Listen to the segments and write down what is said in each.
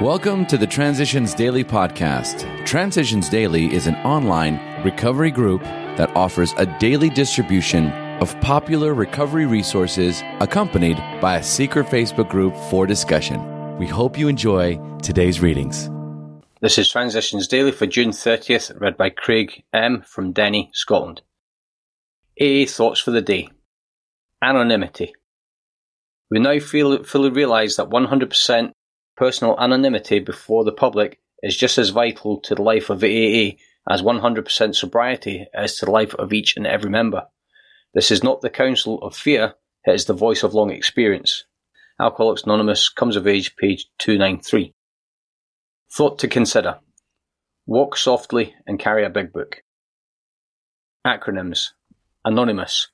Welcome to the Transitions Daily podcast. Transitions Daily is an online recovery group that offers a daily distribution of popular recovery resources accompanied by a secret Facebook group for discussion. We hope you enjoy today's readings. This is Transitions Daily for June 30th, read by Craig M. from Denny, Scotland. AA Thoughts for the Day Anonymity. We now feel, fully realise that 100% Personal anonymity before the public is just as vital to the life of the AA as 100% sobriety is to the life of each and every member. This is not the counsel of fear, it is the voice of long experience. Alcoholics Anonymous comes of age, page 293. Thought to consider. Walk softly and carry a big book. Acronyms. Anonymous.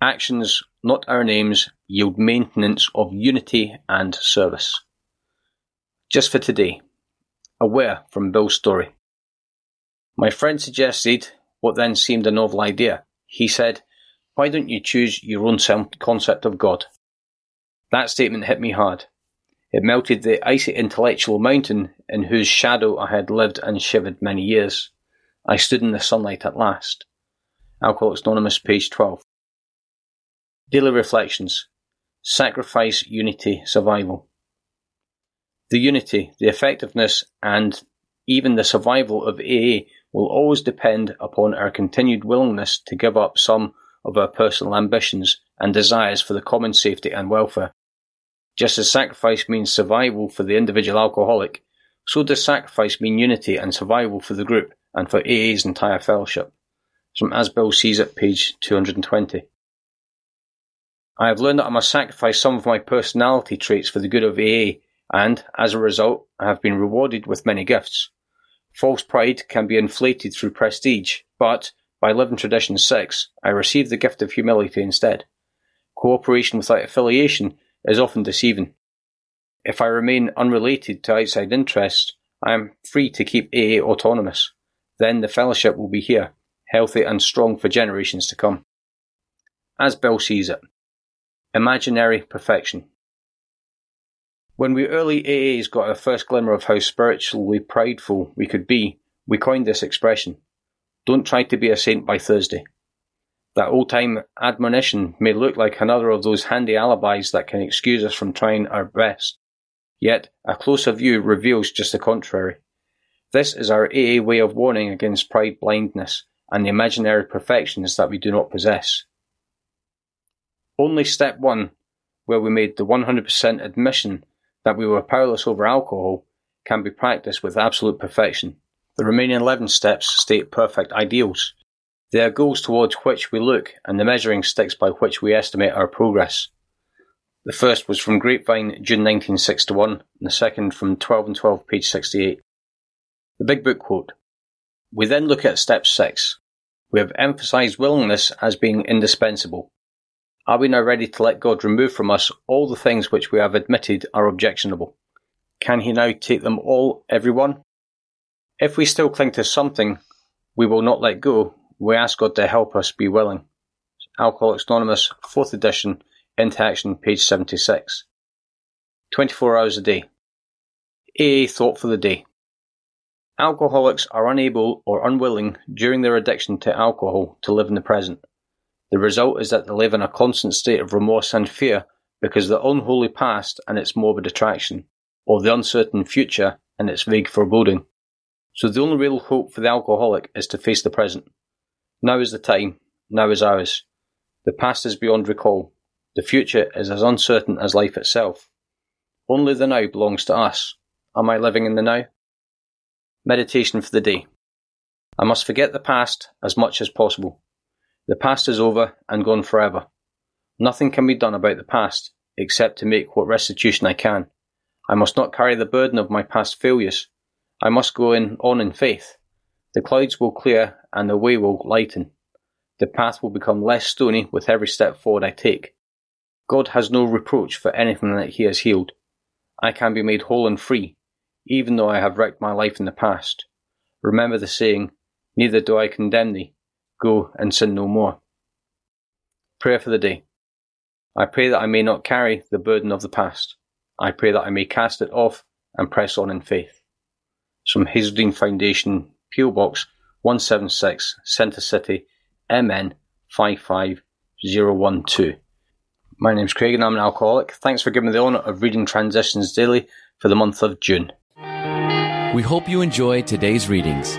Actions, not our names, yield maintenance of unity and service. Just for today. Aware from Bill's story. My friend suggested what then seemed a novel idea. He said, Why don't you choose your own concept of God? That statement hit me hard. It melted the icy intellectual mountain in whose shadow I had lived and shivered many years. I stood in the sunlight at last. Alcoholics Anonymous, page 12. Daily Reflections Sacrifice, Unity, Survival. The unity, the effectiveness, and even the survival of AA will always depend upon our continued willingness to give up some of our personal ambitions and desires for the common safety and welfare. Just as sacrifice means survival for the individual alcoholic, so does sacrifice mean unity and survival for the group and for AA's entire fellowship. From As Bill Sees It, page 220. I have learned that I must sacrifice some of my personality traits for the good of AA and, as a result, have been rewarded with many gifts. False pride can be inflated through prestige, but, by living tradition 6, I receive the gift of humility instead. Cooperation without affiliation is often deceiving. If I remain unrelated to outside interests, I am free to keep AA autonomous. Then the fellowship will be here, healthy and strong for generations to come. As Bill sees it, imaginary perfection. When we early AAs got our first glimmer of how spiritually prideful we could be, we coined this expression don't try to be a saint by Thursday. That old time admonition may look like another of those handy alibis that can excuse us from trying our best. Yet, a closer view reveals just the contrary. This is our AA way of warning against pride blindness and the imaginary perfections that we do not possess. Only step one, where we made the 100% admission that we were powerless over alcohol can be practiced with absolute perfection. The remaining 11 steps state perfect ideals. They are goals towards which we look and the measuring sticks by which we estimate our progress. The first was from Grapevine, June 1961, and the second from 12 and 12, page 68. The Big Book quote. We then look at step 6. We have emphasized willingness as being indispensable. Are we now ready to let God remove from us all the things which we have admitted are objectionable? Can He now take them all, every one? If we still cling to something we will not let go, we ask God to help us be willing. Alcoholics Anonymous, 4th edition, Into Action, page 76. 24 hours a day. AA thought for the day. Alcoholics are unable or unwilling during their addiction to alcohol to live in the present. The result is that they live in a constant state of remorse and fear because of the unholy past and its morbid attraction, or the uncertain future and its vague foreboding. So the only real hope for the alcoholic is to face the present. Now is the time, now is ours. The past is beyond recall. The future is as uncertain as life itself. Only the now belongs to us. Am I living in the now? Meditation for the day. I must forget the past as much as possible. The past is over and gone forever. Nothing can be done about the past, except to make what restitution I can. I must not carry the burden of my past failures. I must go in on in faith. The clouds will clear and the way will lighten. The path will become less stony with every step forward I take. God has no reproach for anything that He has healed. I can be made whole and free, even though I have wrecked my life in the past. Remember the saying, Neither do I condemn thee, Go and sin no more. Prayer for the day. I pray that I may not carry the burden of the past. I pray that I may cast it off and press on in faith. From Hazelden Foundation, PO Box 176, Centre City, MN 55012. My name's Craig and I'm an alcoholic. Thanks for giving me the honour of reading Transitions Daily for the month of June. We hope you enjoyed today's readings.